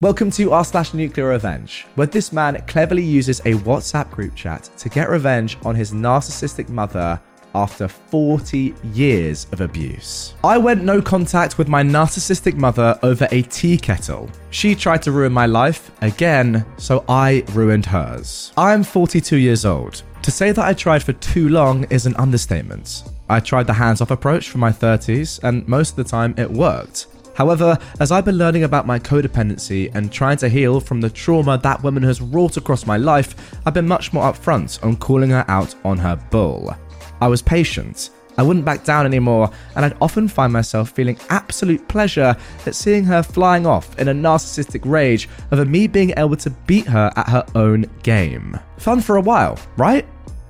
Welcome to r slash nuclear revenge, where this man cleverly uses a WhatsApp group chat to get revenge on his narcissistic mother after 40 years of abuse. I went no contact with my narcissistic mother over a tea kettle. She tried to ruin my life again, so I ruined hers. I'm 42 years old. To say that I tried for too long is an understatement. I tried the hands off approach for my 30s, and most of the time it worked. However, as I've been learning about my codependency and trying to heal from the trauma that woman has wrought across my life, I've been much more upfront on calling her out on her bull. I was patient. I wouldn't back down anymore, and I'd often find myself feeling absolute pleasure at seeing her flying off in a narcissistic rage over me being able to beat her at her own game. Fun for a while, right?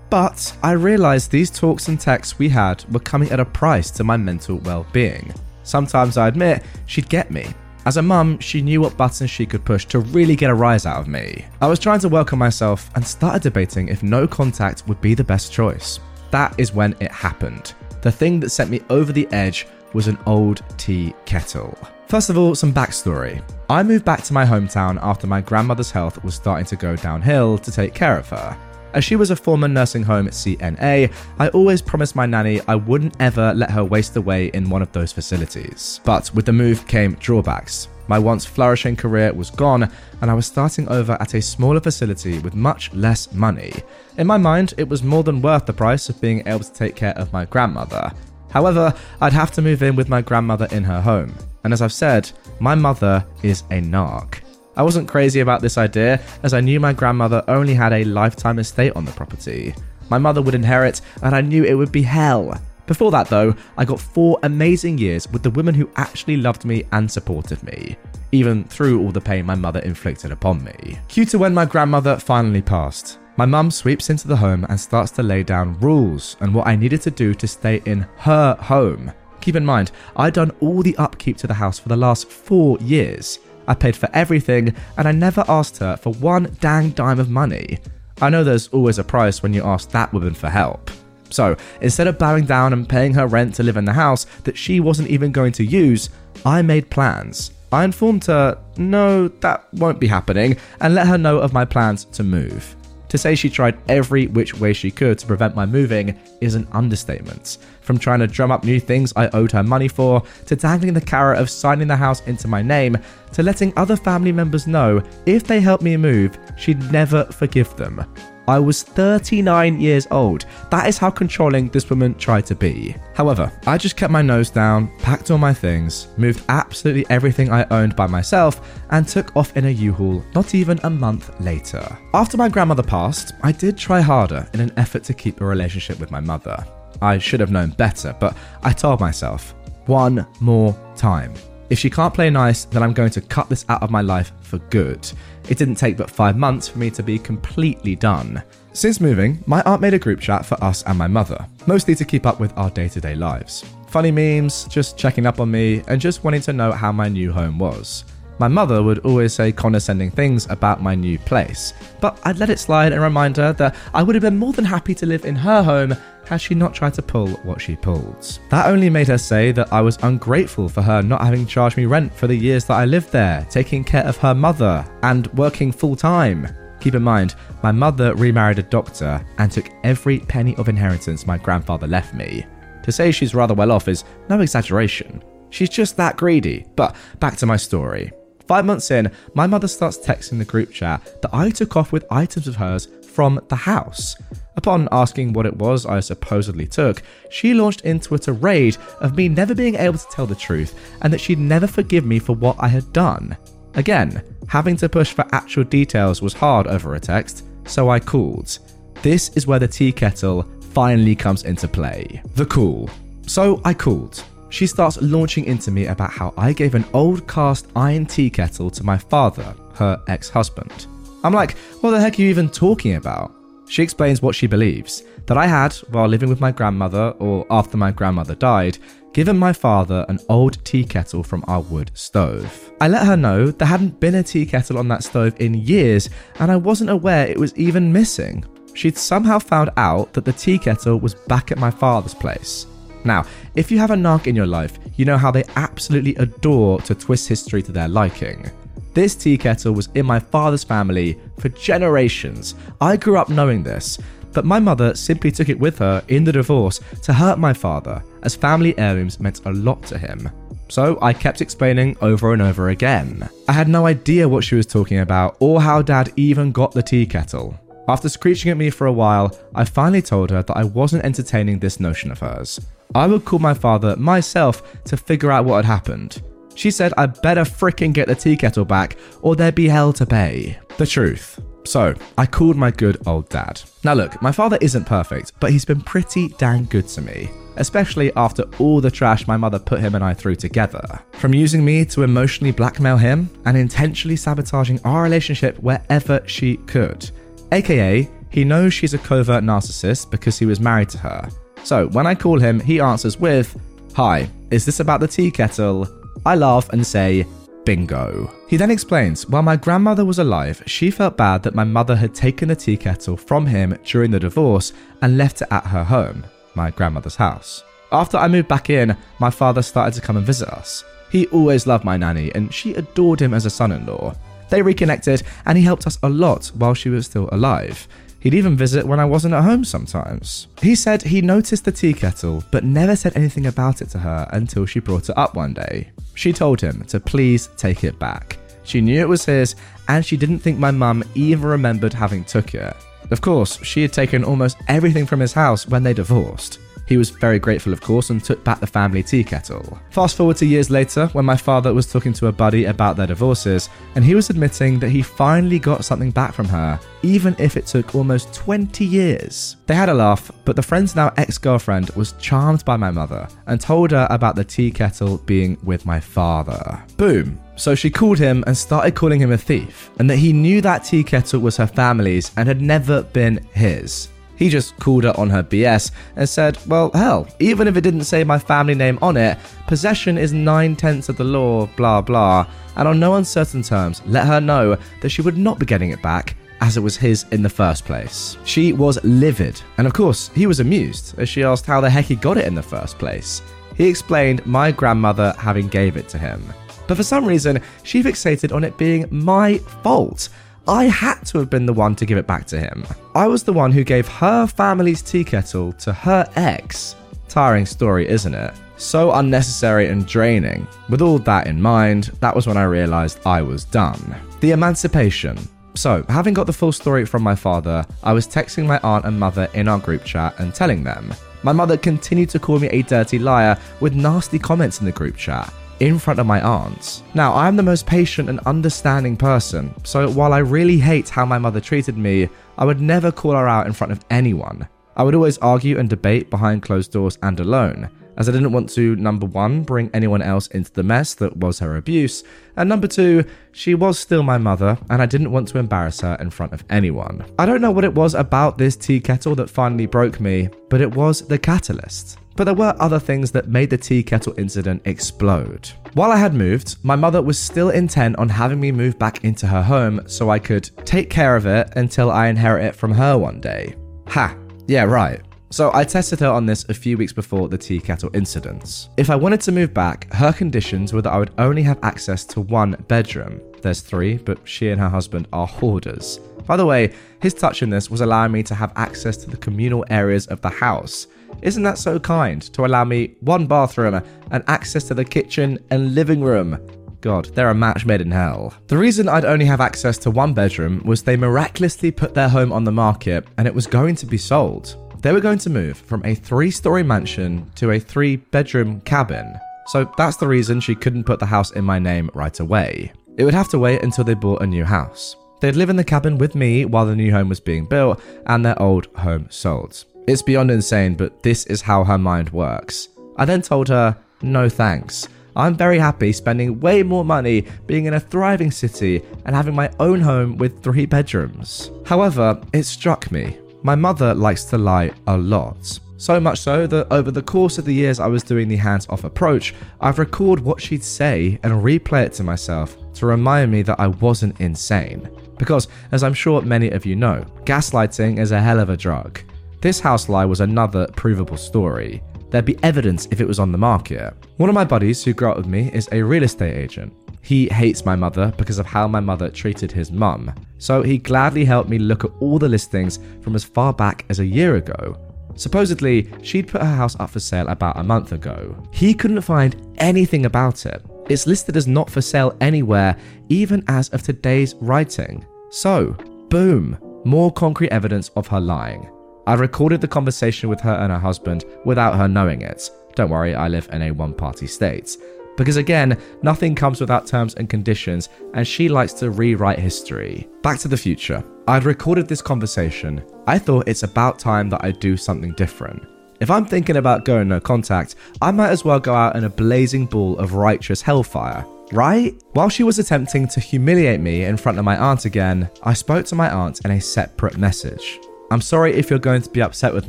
But I realized these talks and texts we had were coming at a price to my mental well being. Sometimes I admit she'd get me. As a mum, she knew what buttons she could push to really get a rise out of me. I was trying to welcome myself and started debating if no contact would be the best choice. That is when it happened. The thing that sent me over the edge was an old tea kettle. First of all, some backstory. I moved back to my hometown after my grandmother's health was starting to go downhill to take care of her. As she was a former nursing home CNA, I always promised my nanny I wouldn't ever let her waste away in one of those facilities. But with the move came drawbacks. My once flourishing career was gone, and I was starting over at a smaller facility with much less money. In my mind, it was more than worth the price of being able to take care of my grandmother. However, I'd have to move in with my grandmother in her home. And as I've said, my mother is a narc. I wasn't crazy about this idea, as I knew my grandmother only had a lifetime estate on the property. My mother would inherit, and I knew it would be hell. Before that, though, I got four amazing years with the women who actually loved me and supported me, even through all the pain my mother inflicted upon me. Cue to when my grandmother finally passed. My mum sweeps into the home and starts to lay down rules and what I needed to do to stay in her home. Keep in mind, I'd done all the upkeep to the house for the last four years. I paid for everything, and I never asked her for one dang dime of money. I know there's always a price when you ask that woman for help. So, instead of bowing down and paying her rent to live in the house that she wasn't even going to use, I made plans. I informed her, no, that won't be happening, and let her know of my plans to move. To say she tried every which way she could to prevent my moving is an understatement. From trying to drum up new things I owed her money for, to dangling the carrot of signing the house into my name, to letting other family members know if they helped me move, she'd never forgive them. I was 39 years old. That is how controlling this woman tried to be. However, I just kept my nose down, packed all my things, moved absolutely everything I owned by myself, and took off in a U-Haul not even a month later. After my grandmother passed, I did try harder in an effort to keep a relationship with my mother. I should have known better, but I told myself, one more time. If she can't play nice, then I'm going to cut this out of my life for good. It didn't take but five months for me to be completely done. Since moving, my aunt made a group chat for us and my mother, mostly to keep up with our day to day lives. Funny memes, just checking up on me, and just wanting to know how my new home was. My mother would always say condescending things about my new place, but I'd let it slide and remind her that I would have been more than happy to live in her home had she not tried to pull what she pulled. That only made her say that I was ungrateful for her not having charged me rent for the years that I lived there, taking care of her mother, and working full time. Keep in mind, my mother remarried a doctor and took every penny of inheritance my grandfather left me. To say she's rather well off is no exaggeration. She's just that greedy. But back to my story. Five months in, my mother starts texting the group chat that I took off with items of hers from the house. Upon asking what it was I supposedly took, she launched into a tirade of me never being able to tell the truth and that she'd never forgive me for what I had done. Again, having to push for actual details was hard over a text, so I called. This is where the tea kettle finally comes into play. The call. So I called. She starts launching into me about how I gave an old cast iron tea kettle to my father, her ex husband. I'm like, what the heck are you even talking about? She explains what she believes that I had, while living with my grandmother or after my grandmother died, given my father an old tea kettle from our wood stove. I let her know there hadn't been a tea kettle on that stove in years and I wasn't aware it was even missing. She'd somehow found out that the tea kettle was back at my father's place. Now, if you have a narc in your life, you know how they absolutely adore to twist history to their liking. This tea kettle was in my father's family for generations. I grew up knowing this, but my mother simply took it with her in the divorce to hurt my father, as family heirlooms meant a lot to him. So I kept explaining over and over again. I had no idea what she was talking about or how dad even got the tea kettle. After screeching at me for a while, I finally told her that I wasn't entertaining this notion of hers. I would call my father myself to figure out what had happened. She said I'd better fricking get the tea kettle back or there'd be hell to pay. The truth. So, I called my good old dad. Now, look, my father isn't perfect, but he's been pretty dang good to me, especially after all the trash my mother put him and I through together. From using me to emotionally blackmail him and intentionally sabotaging our relationship wherever she could. AKA, he knows she's a covert narcissist because he was married to her. So, when I call him, he answers with, Hi, is this about the tea kettle? I laugh and say, Bingo. He then explains while my grandmother was alive, she felt bad that my mother had taken the tea kettle from him during the divorce and left it at her home, my grandmother's house. After I moved back in, my father started to come and visit us. He always loved my nanny and she adored him as a son in law. They reconnected and he helped us a lot while she was still alive. He'd even visit when I wasn't at home sometimes. He said he noticed the tea kettle, but never said anything about it to her until she brought it up one day. She told him to please take it back. She knew it was his, and she didn't think my mum even remembered having took it. Of course, she had taken almost everything from his house when they divorced. He was very grateful, of course, and took back the family tea kettle. Fast forward to years later, when my father was talking to a buddy about their divorces, and he was admitting that he finally got something back from her, even if it took almost 20 years. They had a laugh, but the friend's now ex girlfriend was charmed by my mother and told her about the tea kettle being with my father. Boom. So she called him and started calling him a thief, and that he knew that tea kettle was her family's and had never been his. He just called her on her BS and said, Well, hell, even if it didn't say my family name on it, possession is nine tenths of the law, blah blah, and on no uncertain terms, let her know that she would not be getting it back as it was his in the first place. She was livid, and of course, he was amused as she asked how the heck he got it in the first place. He explained my grandmother having gave it to him. But for some reason, she fixated on it being my fault I had to have been the one to give it back to him. I was the one who gave her family's tea kettle to her ex. Tiring story, isn't it? So unnecessary and draining. With all that in mind, that was when I realised I was done. The emancipation. So, having got the full story from my father, I was texting my aunt and mother in our group chat and telling them. My mother continued to call me a dirty liar with nasty comments in the group chat in front of my aunts. Now, I'm the most patient and understanding person, so while I really hate how my mother treated me, I would never call her out in front of anyone. I would always argue and debate behind closed doors and alone, as I didn't want to, number one, bring anyone else into the mess that was her abuse, and number two, she was still my mother, and I didn't want to embarrass her in front of anyone. I don't know what it was about this tea kettle that finally broke me, but it was the catalyst but there were other things that made the tea kettle incident explode. While I had moved, my mother was still intent on having me move back into her home so I could take care of it until I inherit it from her one day. Ha, yeah, right. So I tested her on this a few weeks before the tea kettle incidents. If I wanted to move back, her conditions were that I would only have access to one bedroom. There's three, but she and her husband are hoarders. By the way, his touch in this was allowing me to have access to the communal areas of the house. Isn't that so kind to allow me one bathroom and access to the kitchen and living room? God, they're a match made in hell. The reason I'd only have access to one bedroom was they miraculously put their home on the market and it was going to be sold. They were going to move from a three story mansion to a three bedroom cabin. So that's the reason she couldn't put the house in my name right away. It would have to wait until they bought a new house. They'd live in the cabin with me while the new home was being built and their old home sold. It's beyond insane, but this is how her mind works. I then told her, No thanks. I'm very happy spending way more money being in a thriving city and having my own home with three bedrooms. However, it struck me. My mother likes to lie a lot. So much so that over the course of the years I was doing the hands off approach, I've recorded what she'd say and replay it to myself to remind me that I wasn't insane. Because, as I'm sure many of you know, gaslighting is a hell of a drug. This house lie was another provable story. There'd be evidence if it was on the market. One of my buddies who grew up with me is a real estate agent. He hates my mother because of how my mother treated his mum, so he gladly helped me look at all the listings from as far back as a year ago. Supposedly, she'd put her house up for sale about a month ago. He couldn't find anything about it. It's listed as not for sale anywhere, even as of today's writing. So, boom, more concrete evidence of her lying. I recorded the conversation with her and her husband without her knowing it. Don't worry, I live in a one party state. Because again, nothing comes without terms and conditions, and she likes to rewrite history. Back to the future. I'd recorded this conversation. I thought it's about time that I do something different. If I'm thinking about going no contact, I might as well go out in a blazing ball of righteous hellfire, right? While she was attempting to humiliate me in front of my aunt again, I spoke to my aunt in a separate message. I'm sorry if you're going to be upset with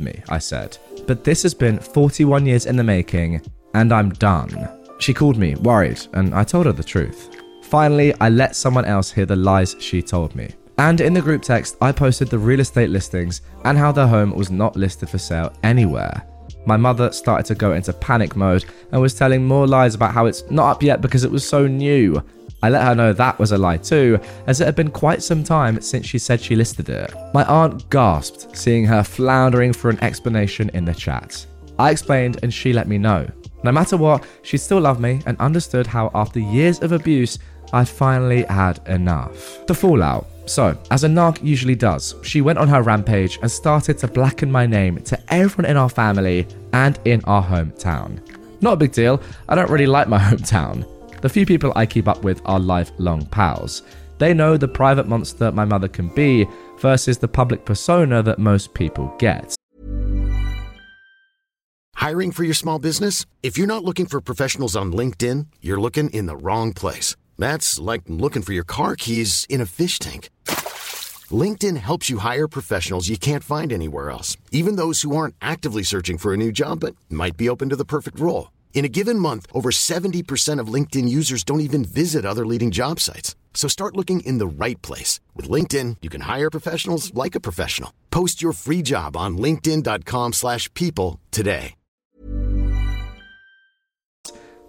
me, I said, but this has been 41 years in the making, and I'm done. She called me, worried, and I told her the truth. Finally, I let someone else hear the lies she told me. And in the group text, I posted the real estate listings and how their home was not listed for sale anywhere. My mother started to go into panic mode and was telling more lies about how it's not up yet because it was so new. I let her know that was a lie too, as it had been quite some time since she said she listed it. My aunt gasped, seeing her floundering for an explanation in the chat. I explained and she let me know. No matter what, she still loved me and understood how, after years of abuse, I'd finally had enough. The fallout. So, as a narc usually does, she went on her rampage and started to blacken my name to everyone in our family and in our hometown. Not a big deal, I don't really like my hometown. The few people I keep up with are lifelong pals. They know the private monster my mother can be versus the public persona that most people get. Hiring for your small business? If you're not looking for professionals on LinkedIn, you're looking in the wrong place. That's like looking for your car keys in a fish tank. LinkedIn helps you hire professionals you can't find anywhere else, even those who aren't actively searching for a new job but might be open to the perfect role. In a given month, over 70% of LinkedIn users don't even visit other leading job sites. So start looking in the right place. With LinkedIn, you can hire professionals like a professional. Post your free job on linkedin.com slash people today.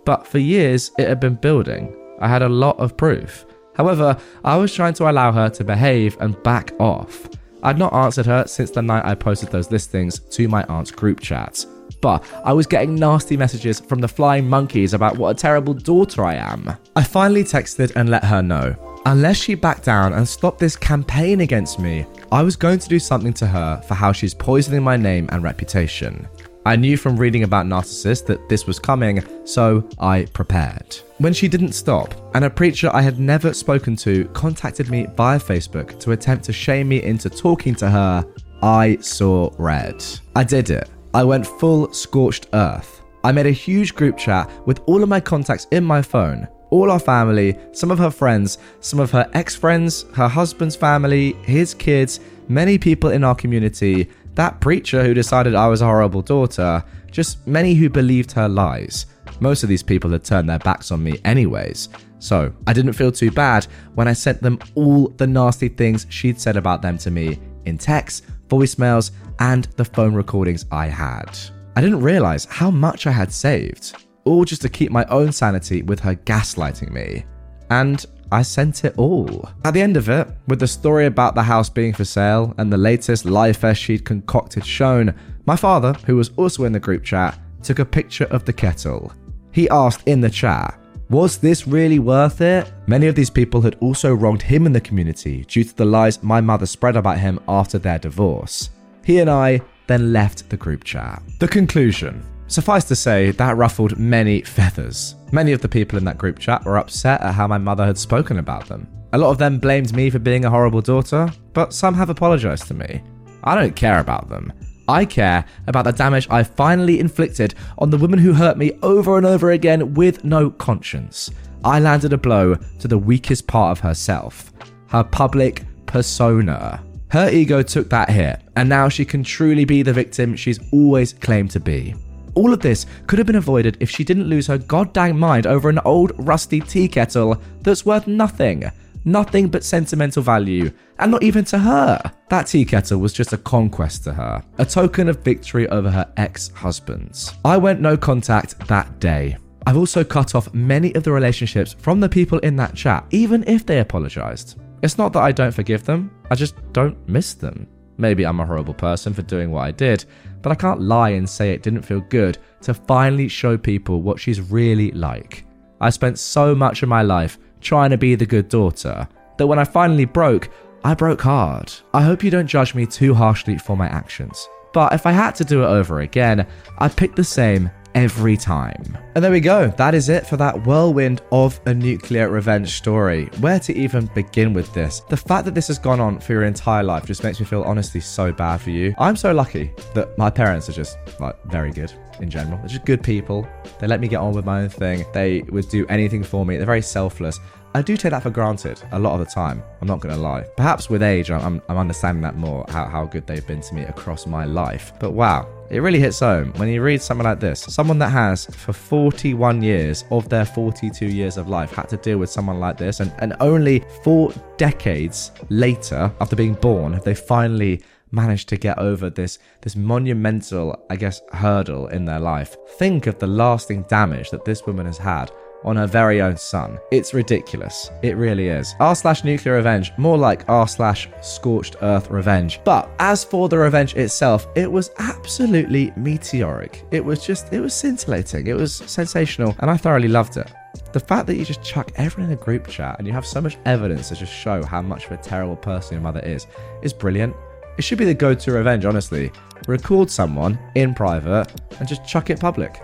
But for years, it had been building. I had a lot of proof. However, I was trying to allow her to behave and back off. I'd not answered her since the night I posted those listings to my aunt's group chat but I was getting nasty messages from the flying monkeys about what a terrible daughter I am. I finally texted and let her know. Unless she backed down and stopped this campaign against me, I was going to do something to her for how she's poisoning my name and reputation. I knew from reading about narcissists that this was coming, so I prepared. When she didn't stop, and a preacher I had never spoken to contacted me via Facebook to attempt to shame me into talking to her, I saw red. I did it. I went full scorched earth. I made a huge group chat with all of my contacts in my phone, all our family, some of her friends, some of her ex friends, her husband's family, his kids, many people in our community, that preacher who decided I was a horrible daughter, just many who believed her lies. Most of these people had turned their backs on me, anyways. So I didn't feel too bad when I sent them all the nasty things she'd said about them to me in text, voicemails, and the phone recordings I had. I didn't realize how much I had saved, all just to keep my own sanity with her gaslighting me. And I sent it all. At the end of it, with the story about the house being for sale and the latest lie fest she'd concocted shown, my father, who was also in the group chat, took a picture of the kettle. He asked in the chat, was this really worth it? Many of these people had also wronged him in the community due to the lies my mother spread about him after their divorce. He and I then left the group chat. The conclusion. Suffice to say, that ruffled many feathers. Many of the people in that group chat were upset at how my mother had spoken about them. A lot of them blamed me for being a horrible daughter, but some have apologized to me. I don't care about them. I care about the damage I finally inflicted on the woman who hurt me over and over again with no conscience. I landed a blow to the weakest part of herself, her public persona. Her ego took that hit, and now she can truly be the victim she's always claimed to be. All of this could have been avoided if she didn't lose her goddamn mind over an old rusty tea kettle that's worth nothing. Nothing but sentimental value, and not even to her. That tea kettle was just a conquest to her, a token of victory over her ex husbands. I went no contact that day. I've also cut off many of the relationships from the people in that chat, even if they apologized. It's not that I don't forgive them, I just don't miss them. Maybe I'm a horrible person for doing what I did, but I can't lie and say it didn't feel good to finally show people what she's really like. I spent so much of my life trying to be the good daughter that when I finally broke, I broke hard. I hope you don't judge me too harshly for my actions. But if I had to do it over again, I'd pick the same every time. And there we go. That is it for that whirlwind of a nuclear revenge story. Where to even begin with this? The fact that this has gone on for your entire life just makes me feel honestly so bad for you. I'm so lucky that my parents are just like very good in general. They're just good people. They let me get on with my own thing. They would do anything for me. They're very selfless. I do take that for granted a lot of the time. I'm not going to lie. Perhaps with age, I'm, I'm understanding that more, how, how good they've been to me across my life. But wow, it really hits home when you read something like this. Someone that has, for 41 years of their 42 years of life, had to deal with someone like this, and, and only four decades later, after being born, have they finally managed to get over this this monumental, I guess, hurdle in their life. Think of the lasting damage that this woman has had on her very own son. It's ridiculous. It really is. R slash nuclear revenge, more like R slash scorched earth revenge. But as for the revenge itself, it was absolutely meteoric. It was just, it was scintillating. It was sensational, and I thoroughly loved it. The fact that you just chuck everyone in a group chat and you have so much evidence to just show how much of a terrible person your mother is, is brilliant. It should be the go to revenge, honestly. Record someone in private and just chuck it public.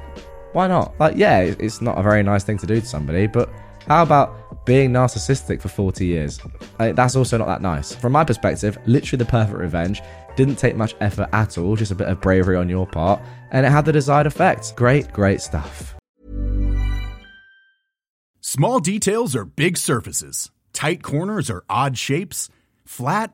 Why not? Like, yeah, it's not a very nice thing to do to somebody, but how about being narcissistic for 40 years? I, that's also not that nice. From my perspective, literally the perfect revenge. Didn't take much effort at all, just a bit of bravery on your part, and it had the desired effect. Great, great stuff. Small details are big surfaces, tight corners are odd shapes, flat,